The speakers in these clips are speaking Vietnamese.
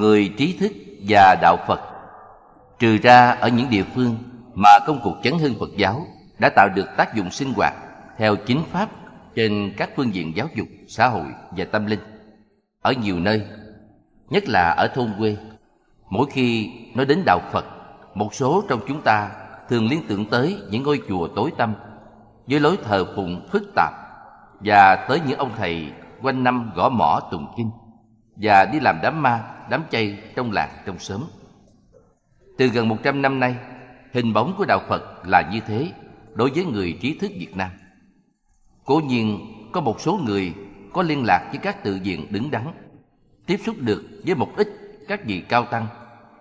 người trí thức và đạo Phật. Trừ ra ở những địa phương mà công cuộc chấn hưng Phật giáo đã tạo được tác dụng sinh hoạt theo chính pháp trên các phương diện giáo dục, xã hội và tâm linh. Ở nhiều nơi, nhất là ở thôn quê, mỗi khi nói đến đạo Phật, một số trong chúng ta thường liên tưởng tới những ngôi chùa tối tăm với lối thờ phụng phức tạp và tới những ông thầy quanh năm gõ mỏ tụng kinh và đi làm đám ma, đám chay trong làng trong xóm. Từ gần 100 năm nay, hình bóng của đạo Phật là như thế đối với người trí thức Việt Nam. Cố nhiên có một số người có liên lạc với các tự viện đứng đắn, tiếp xúc được với một ít các vị cao tăng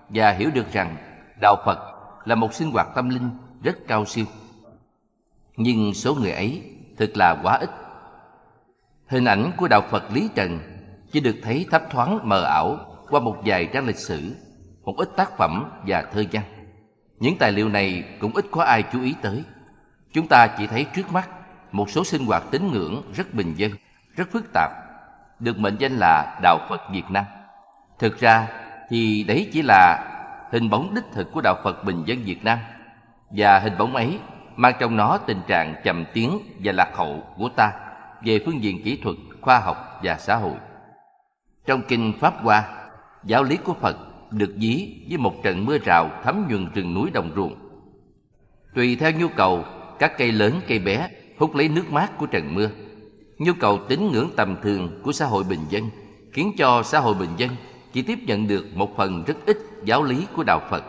và hiểu được rằng đạo Phật là một sinh hoạt tâm linh rất cao siêu. Nhưng số người ấy thực là quá ít. Hình ảnh của đạo Phật Lý Trần chỉ được thấy thấp thoáng mờ ảo qua một vài trang lịch sử, một ít tác phẩm và thơ văn. Những tài liệu này cũng ít có ai chú ý tới. Chúng ta chỉ thấy trước mắt một số sinh hoạt tín ngưỡng rất bình dân, rất phức tạp, được mệnh danh là Đạo Phật Việt Nam. Thực ra thì đấy chỉ là hình bóng đích thực của Đạo Phật bình dân Việt Nam và hình bóng ấy mang trong nó tình trạng chậm tiến và lạc hậu của ta về phương diện kỹ thuật, khoa học và xã hội. Trong kinh Pháp Hoa, giáo lý của Phật được dí với một trận mưa rào thấm nhuần rừng núi đồng ruộng. Tùy theo nhu cầu, các cây lớn cây bé hút lấy nước mát của trận mưa. Nhu cầu tín ngưỡng tầm thường của xã hội bình dân khiến cho xã hội bình dân chỉ tiếp nhận được một phần rất ít giáo lý của đạo Phật.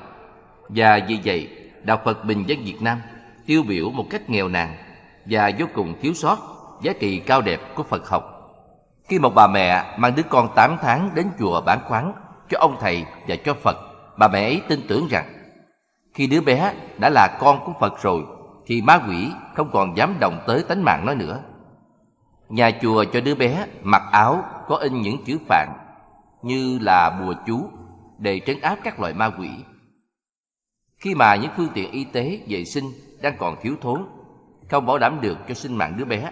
Và vì vậy, đạo Phật bình dân Việt Nam tiêu biểu một cách nghèo nàn và vô cùng thiếu sót giá trị cao đẹp của Phật học. Khi một bà mẹ mang đứa con 8 tháng đến chùa bán khoáng cho ông thầy và cho Phật, bà mẹ ấy tin tưởng rằng khi đứa bé đã là con của Phật rồi thì ma quỷ không còn dám động tới tánh mạng nó nữa. Nhà chùa cho đứa bé mặc áo có in những chữ phạn như là bùa chú để trấn áp các loại ma quỷ. Khi mà những phương tiện y tế vệ sinh đang còn thiếu thốn, không bảo đảm được cho sinh mạng đứa bé,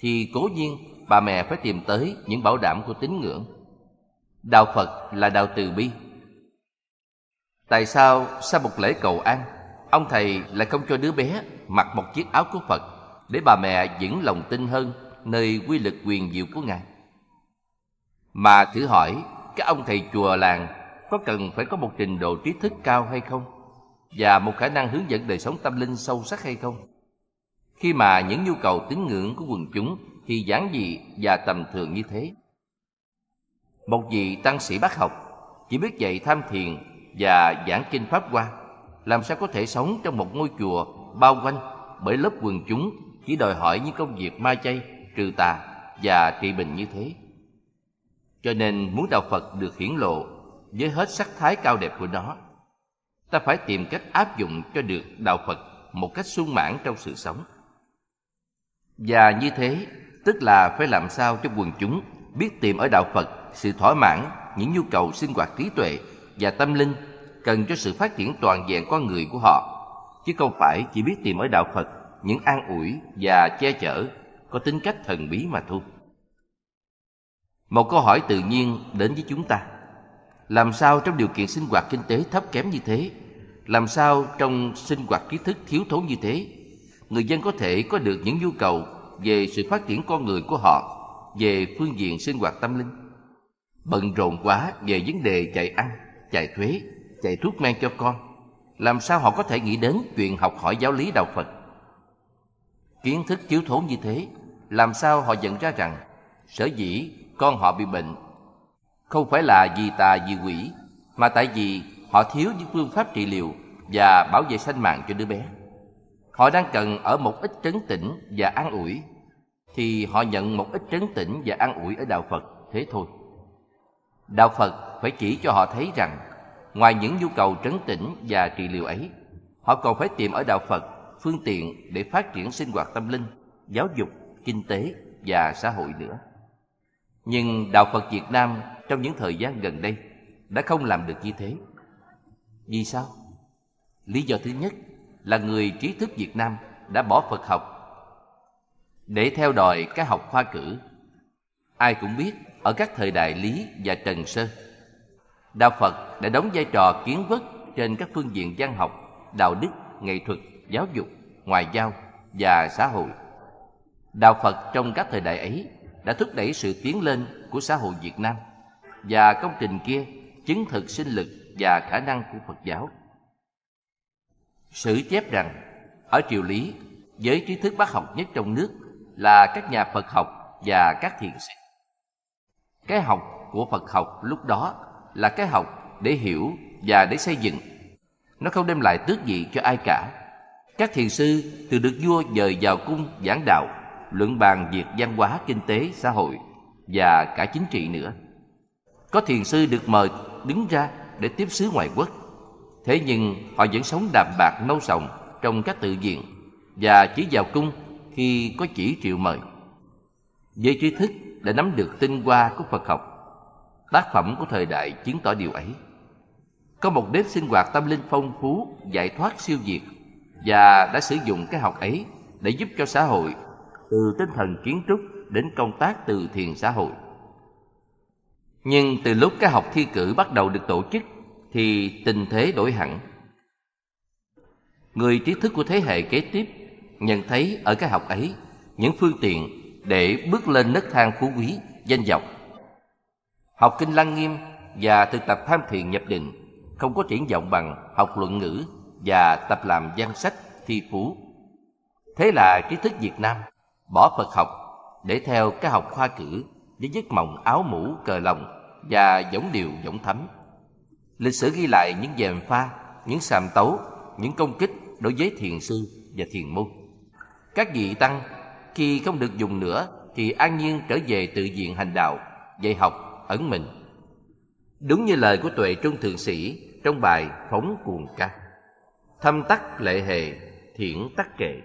thì cố nhiên bà mẹ phải tìm tới những bảo đảm của tín ngưỡng. Đạo Phật là đạo từ bi. Tại sao sau một lễ cầu an, ông thầy lại không cho đứa bé mặc một chiếc áo của Phật để bà mẹ vững lòng tin hơn nơi quy lực quyền diệu của Ngài? Mà thử hỏi, các ông thầy chùa làng có cần phải có một trình độ trí thức cao hay không? Và một khả năng hướng dẫn đời sống tâm linh sâu sắc hay không? Khi mà những nhu cầu tín ngưỡng của quần chúng thì giản dị và tầm thường như thế. Một vị tăng sĩ bác học chỉ biết dạy tham thiền và giảng kinh Pháp Hoa, làm sao có thể sống trong một ngôi chùa bao quanh bởi lớp quần chúng chỉ đòi hỏi những công việc ma chay, trừ tà và trị bình như thế. Cho nên muốn đạo Phật được hiển lộ với hết sắc thái cao đẹp của nó, ta phải tìm cách áp dụng cho được đạo Phật một cách sung mãn trong sự sống. Và như thế, tức là phải làm sao cho quần chúng biết tìm ở đạo Phật sự thỏa mãn những nhu cầu sinh hoạt trí tuệ và tâm linh cần cho sự phát triển toàn diện con người của họ, chứ không phải chỉ biết tìm ở đạo Phật những an ủi và che chở có tính cách thần bí mà thôi. Một câu hỏi tự nhiên đến với chúng ta. Làm sao trong điều kiện sinh hoạt kinh tế thấp kém như thế, làm sao trong sinh hoạt kiến thức thiếu thốn như thế, người dân có thể có được những nhu cầu về sự phát triển con người của họ về phương diện sinh hoạt tâm linh. Bận rộn quá về vấn đề chạy ăn, chạy thuế, chạy thuốc men cho con, làm sao họ có thể nghĩ đến chuyện học hỏi giáo lý đạo Phật? Kiến thức thiếu thốn như thế, làm sao họ nhận ra rằng sở dĩ con họ bị bệnh không phải là vì tà vì quỷ mà tại vì họ thiếu những phương pháp trị liệu và bảo vệ sinh mạng cho đứa bé họ đang cần ở một ít trấn tĩnh và an ủi. Thì họ nhận một ít trấn tĩnh và an ủi ở đạo phật, thế thôi. Đạo phật phải chỉ cho họ thấy rằng, ngoài những nhu cầu trấn tĩnh và trị liệu ấy, họ còn phải tìm ở đạo phật phương tiện để phát triển sinh hoạt tâm linh, giáo dục, kinh tế và xã hội nữa. Nhưng đạo phật việt nam trong những thời gian gần đây đã không làm được như thế. Vì sao? Lý do thứ nhất là người trí thức việt nam đã bỏ phật học để theo đòi cái học khoa cử ai cũng biết ở các thời đại lý và trần sơ Đạo Phật đã đóng vai trò kiến vất trên các phương diện văn học, đạo đức, nghệ thuật, giáo dục, ngoại giao và xã hội. Đạo Phật trong các thời đại ấy đã thúc đẩy sự tiến lên của xã hội Việt Nam và công trình kia chứng thực sinh lực và khả năng của Phật giáo. Sử chép rằng ở triều Lý, giới trí thức bác học nhất trong nước là các nhà Phật học và các thiền sĩ. Cái học của Phật học lúc đó là cái học để hiểu và để xây dựng. Nó không đem lại tước gì cho ai cả. Các thiền sư từ được vua dời vào cung giảng đạo, luận bàn việc văn hóa, kinh tế, xã hội và cả chính trị nữa. Có thiền sư được mời đứng ra để tiếp sứ ngoài quốc. Thế nhưng họ vẫn sống đạm bạc nâu sòng trong các tự viện và chỉ vào cung khi có chỉ triệu mời. Giới trí thức đã nắm được tinh hoa của Phật học. Tác phẩm của thời đại chứng tỏ điều ấy. Có một nếp sinh hoạt tâm linh phong phú, giải thoát siêu việt và đã sử dụng cái học ấy để giúp cho xã hội từ tinh thần kiến trúc đến công tác từ thiền xã hội. Nhưng từ lúc cái học thi cử bắt đầu được tổ chức thì tình thế đổi hẳn. Người trí thức của thế hệ kế tiếp nhận thấy ở cái học ấy những phương tiện để bước lên nấc thang phú quý, danh vọng. Học kinh lăng nghiêm và thực tập tham thiền nhập định không có triển vọng bằng học luận ngữ và tập làm văn sách thi phú. Thế là trí thức Việt Nam bỏ Phật học để theo cái học khoa cử với giấc mộng áo mũ cờ lòng và giống điều giống thấm. Lịch sử ghi lại những dèm pha, những sàm tấu, những công kích đối với thiền sư và thiền môn. Các vị tăng khi không được dùng nữa thì an nhiên trở về tự diện hành đạo, dạy học, ẩn mình. Đúng như lời của tuệ trung thượng sĩ trong bài Phóng cuồng ca. Thâm tắc lệ hề, thiển tắc kệ,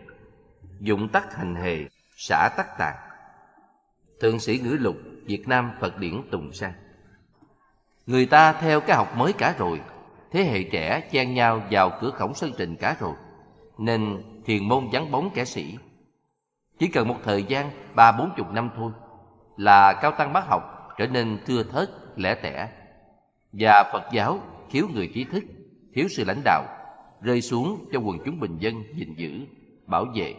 dụng tắc hành hề, xả tắc tạc. Thượng sĩ ngữ lục Việt Nam Phật điển Tùng Sang Người ta theo cái học mới cả rồi Thế hệ trẻ chen nhau vào cửa khổng sân trình cả rồi. Nên thiền môn vắng bóng kẻ sĩ. Chỉ cần một thời gian ba bốn chục năm thôi Là cao tăng bác học trở nên thưa thớt, lẻ tẻ. Và Phật giáo thiếu người trí thức, thiếu sự lãnh đạo Rơi xuống cho quần chúng bình dân gìn giữ, bảo vệ.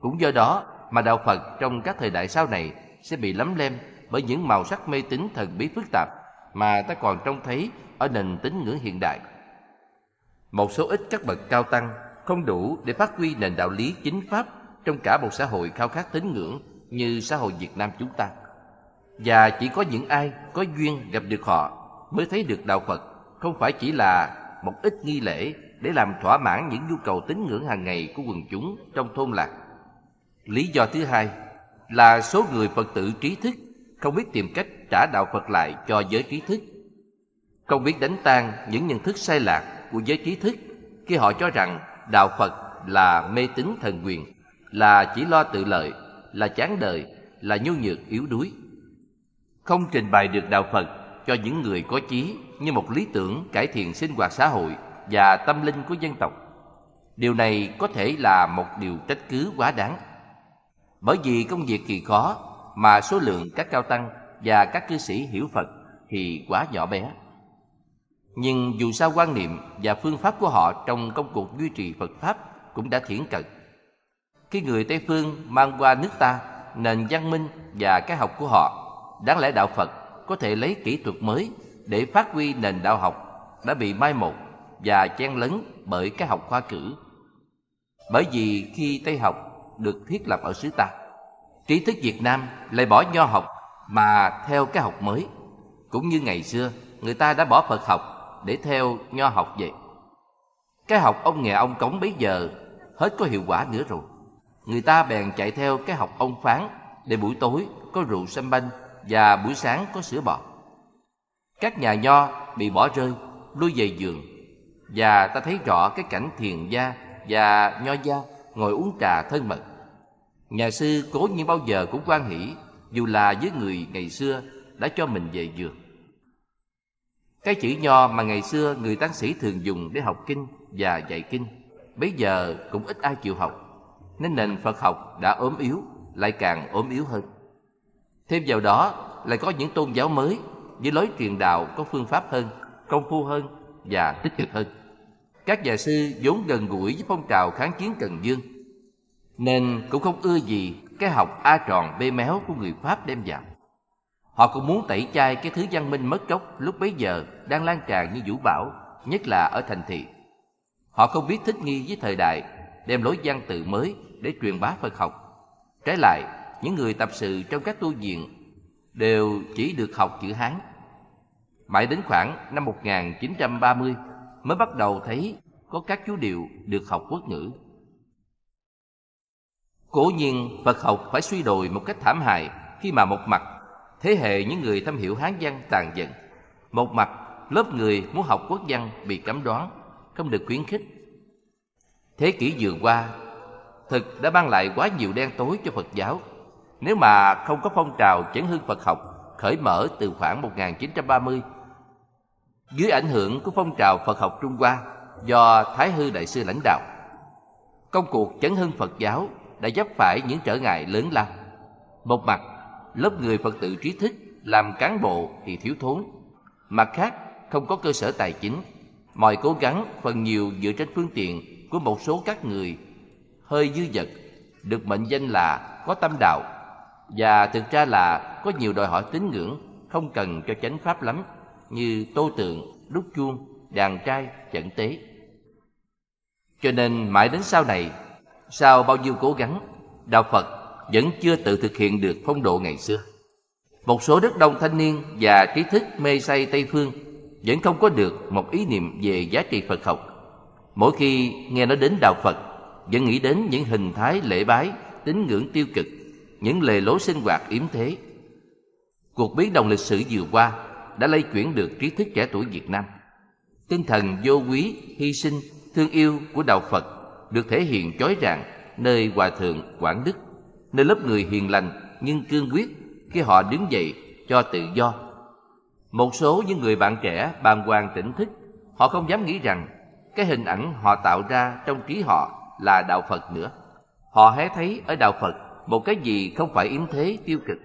Cũng do đó mà đạo Phật trong các thời đại sau này sẽ bị lấm lem bởi những màu sắc mê tín thần bí phức tạp mà ta còn trông thấy ở nền tín ngưỡng hiện đại. Một số ít các bậc cao tăng không đủ để phát huy nền đạo lý chính pháp trong cả một xã hội khao khát tín ngưỡng như xã hội Việt Nam chúng ta. Và chỉ có những ai có duyên gặp được họ mới thấy được đạo Phật không phải chỉ là một ít nghi lễ để làm thỏa mãn những nhu cầu tín ngưỡng hàng ngày của quần chúng trong thôn lạc. Lý do thứ hai là số người Phật tử trí thức không biết tìm cách trả đạo Phật lại cho giới trí thức. Không biết đánh tan những nhận thức sai lạc của giới trí thức khi họ cho rằng đạo Phật là mê tín thần quyền, là chỉ lo tự lợi, là chán đời, là nhu nhược yếu đuối. Không trình bày được đạo Phật cho những người có chí như một lý tưởng cải thiện sinh hoạt xã hội và tâm linh của dân tộc. Điều này có thể là một điều trách cứ quá đáng. Bởi vì công việc kỳ khó mà số lượng các cao tăng và các cư sĩ hiểu Phật thì quá nhỏ bé. Nhưng dù sao quan niệm và phương pháp của họ trong công cuộc duy trì Phật Pháp cũng đã thiển cận. Khi người Tây Phương mang qua nước ta nền văn minh và cái học của họ, đáng lẽ đạo Phật có thể lấy kỹ thuật mới để phát huy nền đạo học đã bị mai một và chen lấn bởi cái học khoa cử. Bởi vì khi Tây học được thiết lập ở xứ ta, trí thức Việt Nam lại bỏ nho học mà theo cái học mới. Cũng như ngày xưa, người ta đã bỏ Phật học để theo nho học vậy. Cái học ông nghề ông cống bấy giờ hết có hiệu quả nữa rồi. Người ta bèn chạy theo cái học ông phán để buổi tối có rượu sâm banh và buổi sáng có sữa bò. Các nhà nho bị bỏ rơi, lui về giường và ta thấy rõ cái cảnh thiền gia và nho gia ngồi uống trà thân mật. Nhà sư cố nhiên bao giờ cũng quan hỷ dù là với người ngày xưa đã cho mình về giường. Cái chữ nho mà ngày xưa người tăng sĩ thường dùng để học kinh và dạy kinh, bây giờ cũng ít ai chịu học, nên nền Phật học đã ốm yếu, lại càng ốm yếu hơn. Thêm vào đó lại có những tôn giáo mới với lối truyền đạo có phương pháp hơn, công phu hơn và tích cực hơn. Các nhà sư vốn gần gũi với phong trào kháng chiến Cần Dương, nên cũng không ưa gì cái học A tròn B méo của người Pháp đem vào. Họ cũng muốn tẩy chay cái thứ văn minh mất gốc lúc bấy giờ đang lan tràn như vũ bão, nhất là ở thành thị. Họ không biết thích nghi với thời đại, đem lối văn tự mới để truyền bá Phật học. Trái lại, những người tập sự trong các tu viện đều chỉ được học chữ Hán. Mãi đến khoảng năm 1930 mới bắt đầu thấy có các chú điệu được học quốc ngữ. Cố nhiên Phật học phải suy đồi một cách thảm hại khi mà một mặt thế hệ những người thâm hiểu Hán văn tàn dần, một mặt lớp người muốn học quốc văn bị cấm đoán, không được khuyến khích. Thế kỷ vừa qua, thực đã mang lại quá nhiều đen tối cho Phật giáo. Nếu mà không có phong trào chấn hưng Phật học khởi mở từ khoảng 1930 dưới ảnh hưởng của phong trào Phật học Trung Hoa do Thái Hư Đại sư lãnh đạo. Công cuộc chấn hưng Phật giáo đã vấp phải những trở ngại lớn lao. Một mặt, lớp người Phật tử trí thức làm cán bộ thì thiếu thốn. Mặt khác, không có cơ sở tài chính. Mọi cố gắng phần nhiều dựa trên phương tiện của một số các người hơi dư dật, được mệnh danh là có tâm đạo và thực ra là có nhiều đòi hỏi tín ngưỡng không cần cho chánh pháp lắm như tô tượng, đúc chuông, đàn trai, chẩn tế. Cho nên mãi đến sau này, sau bao nhiêu cố gắng, Đạo Phật vẫn chưa tự thực hiện được phong độ ngày xưa. Một số rất đông thanh niên và trí thức mê say Tây Phương vẫn không có được một ý niệm về giá trị Phật học. Mỗi khi nghe nói đến Đạo Phật, vẫn nghĩ đến những hình thái lễ bái, tín ngưỡng tiêu cực, những lề lối sinh hoạt yếm thế. Cuộc biến động lịch sử vừa qua đã lây chuyển được trí thức trẻ tuổi Việt Nam. Tinh thần vô quý, hy sinh, thương yêu của Đạo Phật được thể hiện chói ràng nơi Hòa Thượng Quảng Đức, nơi lớp người hiền lành nhưng cương quyết khi họ đứng dậy cho tự do. Một số những người bạn trẻ bàng hoàng tỉnh thức, họ không dám nghĩ rằng cái hình ảnh họ tạo ra trong trí họ là đạo Phật nữa. Họ hé thấy ở đạo Phật một cái gì không phải yếm thế tiêu cực.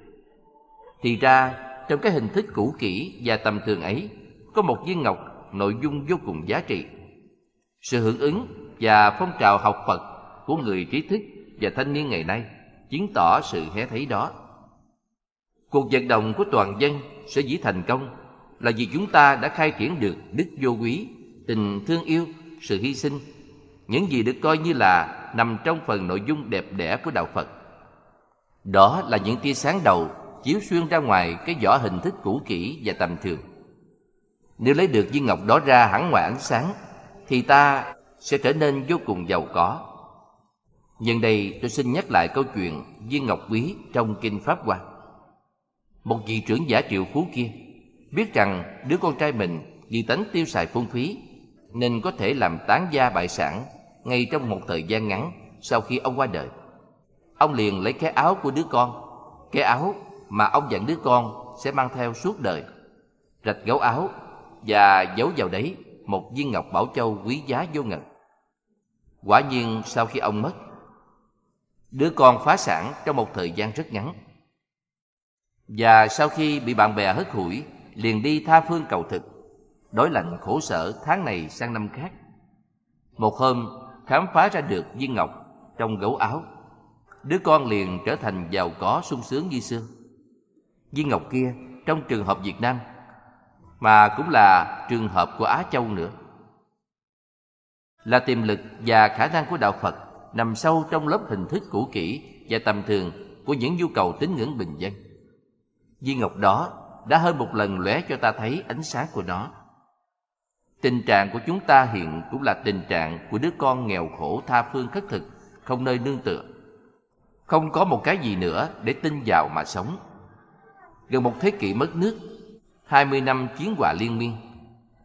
Thì ra trong cái hình thức cũ kỹ và tầm thường ấy có một viên ngọc nội dung vô cùng giá trị. Sự hưởng ứng và phong trào học Phật của người trí thức và thanh niên ngày nay chứng tỏ sự hé thấy đó. Cuộc vận động của toàn dân sẽ dĩ thành công là vì chúng ta đã khai triển được đức vô quý, tình thương yêu, sự hy sinh, những gì được coi như là nằm trong phần nội dung đẹp đẽ của đạo Phật. Đó là những tia sáng đầu chiếu xuyên ra ngoài cái vỏ hình thức cũ kỹ và tầm thường. Nếu lấy được viên ngọc đó ra hẳn ngoài ánh sáng, thì ta sẽ trở nên vô cùng giàu có. Nhân đây tôi xin nhắc lại câu chuyện viên ngọc quý trong Kinh Pháp Hoa. Một vị trưởng giả triệu phú kia biết rằng đứa con trai mình vì tánh tiêu xài phung phí nên có thể làm tán gia bại sản ngay trong một thời gian ngắn sau khi ông qua đời. Ông liền lấy cái áo của đứa con, cái áo mà ông dặn đứa con sẽ mang theo suốt đời, rạch gấu áo và giấu vào đấy một viên ngọc bảo châu quý giá vô ngần. Quả nhiên sau khi ông mất, đứa con phá sản trong một thời gian rất ngắn. Và sau khi bị bạn bè hất hủi, liền đi tha phương cầu thực, đối lạnh khổ sở tháng này sang năm khác. Một hôm, khám phá ra được viên ngọc trong gấu áo. Đứa con liền trở thành giàu có sung sướng như xưa. Viên ngọc kia trong trường hợp Việt Nam mà cũng là trường hợp của Á Châu nữa. Là tiềm lực và khả năng của đạo Phật nằm sâu trong lớp hình thức cũ kỹ và tầm thường của những nhu cầu tín ngưỡng bình dân. Viên ngọc đó đã hơn một lần lóe cho ta thấy ánh sáng của nó. Tình trạng của chúng ta hiện cũng là tình trạng của đứa con nghèo khổ tha phương khất thực, không nơi nương tựa. Không có một cái gì nữa để tin vào mà sống. Gần một thế kỷ mất nước, hai mươi năm chiến hỏa liên miên,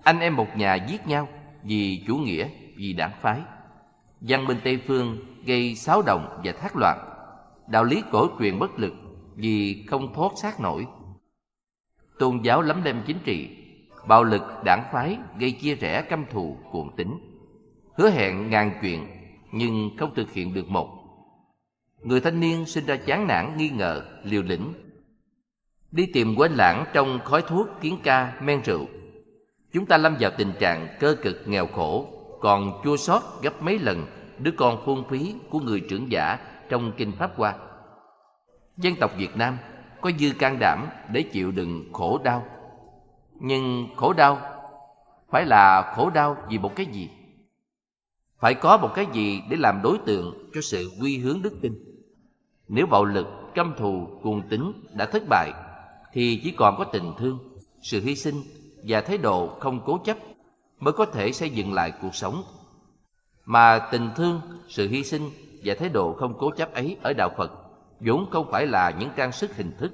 anh em một nhà giết nhau vì chủ nghĩa, vì đảng phái. Văn minh Tây Phương gây xáo động và thác loạn, đạo lý cổ truyền bất lực vì không thoát xác nổi. Tôn giáo lắm lem chính trị bạo lực đảng phái gây chia rẽ căm thù cuồng tính hứa hẹn ngàn chuyện nhưng không thực hiện được một. Người thanh niên sinh ra chán nản nghi ngờ liều lĩnh. Đi tìm quên lãng trong khói thuốc, kiến ca, men rượu. Chúng ta lâm vào tình trạng cơ cực nghèo khổ. Còn chua xót gấp mấy lần đứa con phung phí của người trưởng giả trong Kinh Pháp Hoa. Dân tộc Việt Nam có dư can đảm để chịu đựng khổ đau. Nhưng khổ đau phải là khổ đau vì một cái gì? Phải có một cái gì để làm đối tượng cho sự quy hướng đức tin? Nếu bạo lực, căm thù, cuồng tính đã thất bại Thì chỉ còn có tình thương, sự hy sinh và thái độ không cố chấp mới có thể xây dựng lại cuộc sống. Mà tình thương, sự hy sinh và thái độ không cố chấp ấy ở đạo phật vốn không phải là những trang sức hình thức.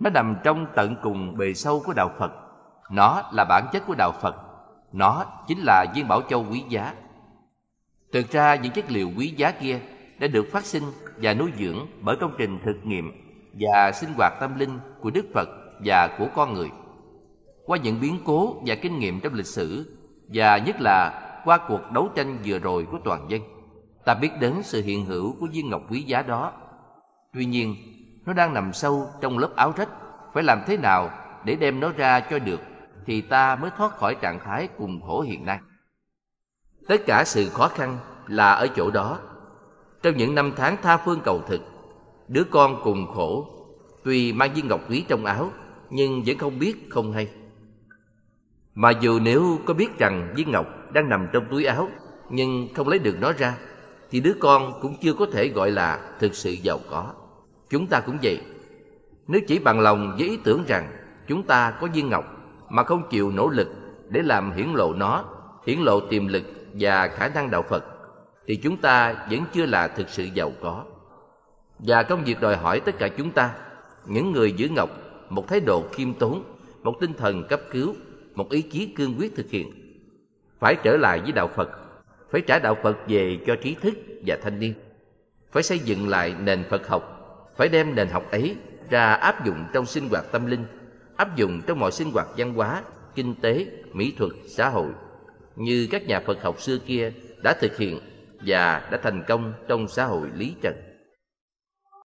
Nó nằm trong tận cùng bề sâu của đạo phật. Nó là bản chất của đạo phật. Nó chính là viên bảo châu quý giá. Thực ra, những chất liệu quý giá kia đã được phát sinh và nuôi dưỡng bởi công trình thực nghiệm và sinh hoạt tâm linh của đức phật và của con người qua những biến cố và kinh nghiệm trong lịch sử, và nhất là qua cuộc đấu tranh vừa rồi của toàn dân. Ta biết đến sự hiện hữu của viên ngọc quý giá đó. Tuy nhiên, nó đang nằm sâu trong lớp áo rách. Phải làm thế nào để đem nó ra cho được thì ta mới thoát khỏi trạng thái cùng khổ hiện nay? Tất cả sự khó khăn là ở chỗ đó. Trong những năm tháng tha phương cầu thực, đứa con cùng khổ, tuy mang viên ngọc quý trong áo nhưng vẫn không biết không hay mà dù nếu có biết rằng viên ngọc đang nằm trong túi áo nhưng không lấy được nó ra thì đứa con cũng chưa có thể gọi là thực sự giàu có. Chúng ta cũng vậy. Nếu chỉ bằng lòng với ý tưởng rằng chúng ta có viên ngọc mà không chịu nỗ lực để làm hiển lộ nó, hiển lộ tiềm lực và khả năng đạo Phật thì chúng ta vẫn chưa là thực sự giàu có. Và công việc đòi hỏi tất cả chúng ta, những người giữ ngọc, một thái độ khiêm tốn, một tinh thần cấp cứu một ý chí cương quyết thực hiện. Phải trở lại với đạo phật, phải trả đạo phật về cho trí thức và thanh niên. Phải xây dựng lại nền phật học, phải đem nền học ấy ra áp dụng trong sinh hoạt tâm linh, áp dụng trong mọi sinh hoạt văn hóa, kinh tế, mỹ thuật, xã hội, như các nhà phật học xưa kia đã thực hiện và đã thành công trong xã hội lý trần.